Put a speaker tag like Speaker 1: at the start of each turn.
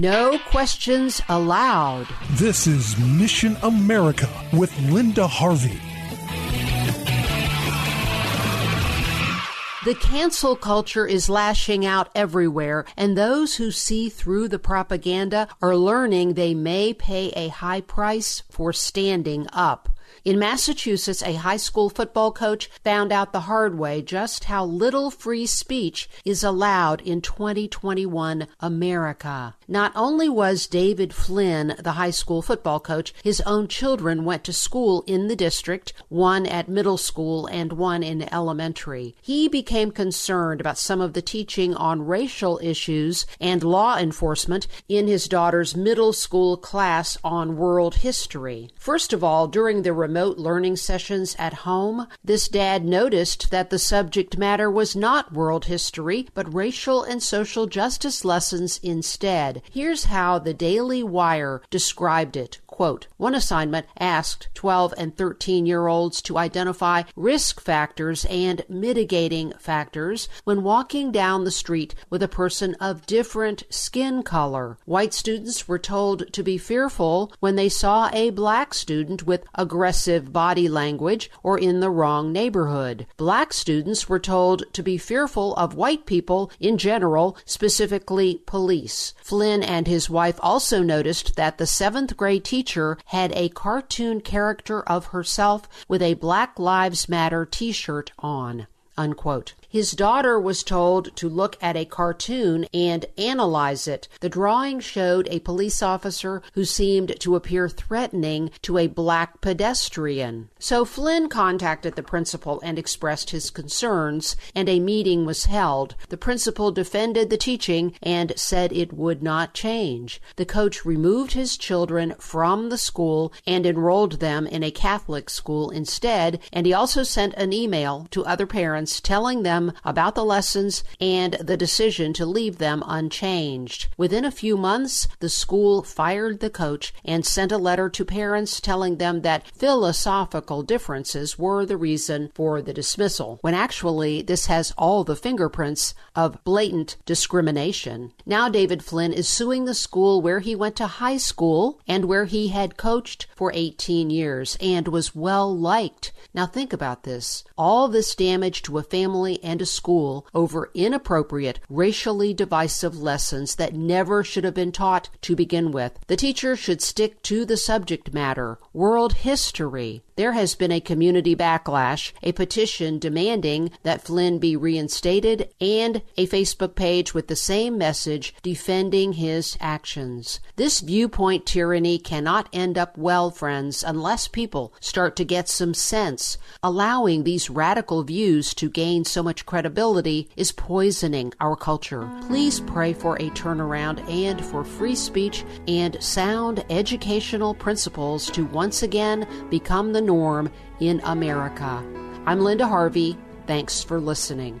Speaker 1: No questions allowed.
Speaker 2: This is Mission America with Linda Harvey.
Speaker 1: The cancel culture is lashing out everywhere, and those who see through the propaganda are learning they may pay a high price for standing up. In Massachusetts, a high school football coach found out the hard way just how little free speech is allowed in 2021 America. Not only was David Flynn the high school football coach, his own children went to school in the district, one at middle school and one in elementary. He became concerned about some of the teaching on racial issues and law enforcement in his daughter's middle school class on world history. First of all, during the remote learning sessions at home, this dad noticed that the subject matter was not world history, but racial and social justice lessons instead. Here's how the Daily Wire described it. Quote, one assignment asked 12 and 13 year olds to identify risk factors and mitigating factors when walking down the street with a person of different skin color. White students were told to be fearful when they saw a black student with aggressive body language or in the wrong neighborhood. Black students were told to be fearful of white people in general, specifically police. Flynn and his wife also noticed that the seventh grade teacher had a cartoon character of herself with a Black Lives Matter t shirt on. Unquote. His daughter was told to look at a cartoon and analyze it. The drawing showed a police officer who seemed to appear threatening to a black pedestrian. So Flynn contacted the principal and expressed his concerns, and a meeting was held. The principal defended the teaching and said it would not change. The coach removed his children from the school and enrolled them in a Catholic school instead, and he also sent an email to other parents telling them them about the lessons and the decision to leave them unchanged. Within a few months, the school fired the coach and sent a letter to parents telling them that philosophical differences were the reason for the dismissal, when actually this has all the fingerprints of blatant discrimination. Now David Flynn is suing the school where he went to high school and where he had coached for 18 years and was well liked. Now think about this. All this damage to a family and a school over inappropriate, racially divisive lessons that never should have been taught to begin with. The teacher should stick to the subject matter, world history. There has been a community backlash, a petition demanding that Flynn be reinstated, and a Facebook page with the same message defending his actions. This viewpoint tyranny cannot end up well, friends, unless people start to get some sense. Allowing these radical views to gain so much credibility is poisoning our culture. Please pray for a turnaround and for free speech and sound educational principles to once again become the norm in America. I'm Linda Harvey. Thanks for listening.